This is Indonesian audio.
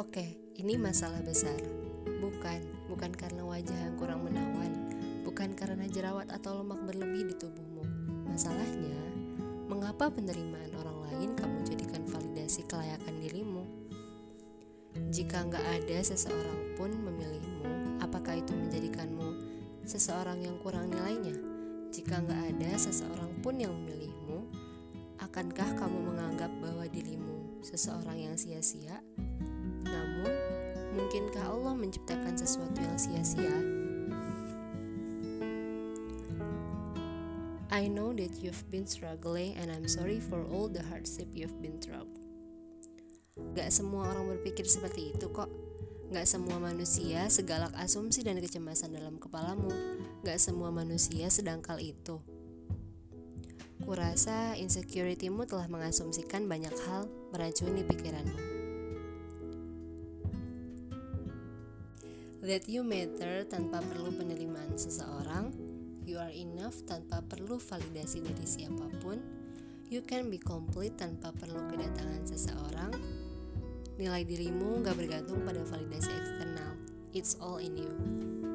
Ini masalah besar. Bukan, bukan karena wajah yang kurang menawan, bukan karena jerawat atau lemak berlebih di tubuhmu. Masalahnya, mengapa penerimaan orang lain kamu jadikan validasi kelayakan dirimu? Jika nggak ada seseorang pun memilihmu, apakah itu menjadikanmu seseorang yang kurang nilainya? Jika nggak ada seseorang pun yang memilihmu, akankah kamu menganggap bahwa dirimu seseorang yang sia-sia? Sesuatu yang sia-sia? I know that you've been struggling and I'm sorry for all the hardship you've been through. Gak semua orang berpikir seperti itu kok. Gak semua manusia segalak asumsi dan kecemasan dalam kepalamu. Gak semua manusia sedangkal itu. Kurasa insecuritymu telah mengasumsikan banyak hal meracuni pikiranmu. That you matter tanpa perlu penerimaan seseorang, you are enough tanpa perlu validasi dari siapa pun, you can be complete tanpa perlu kedatangan seseorang, nilai dirimu gak bergantung pada validasi eksternal, it's all in you.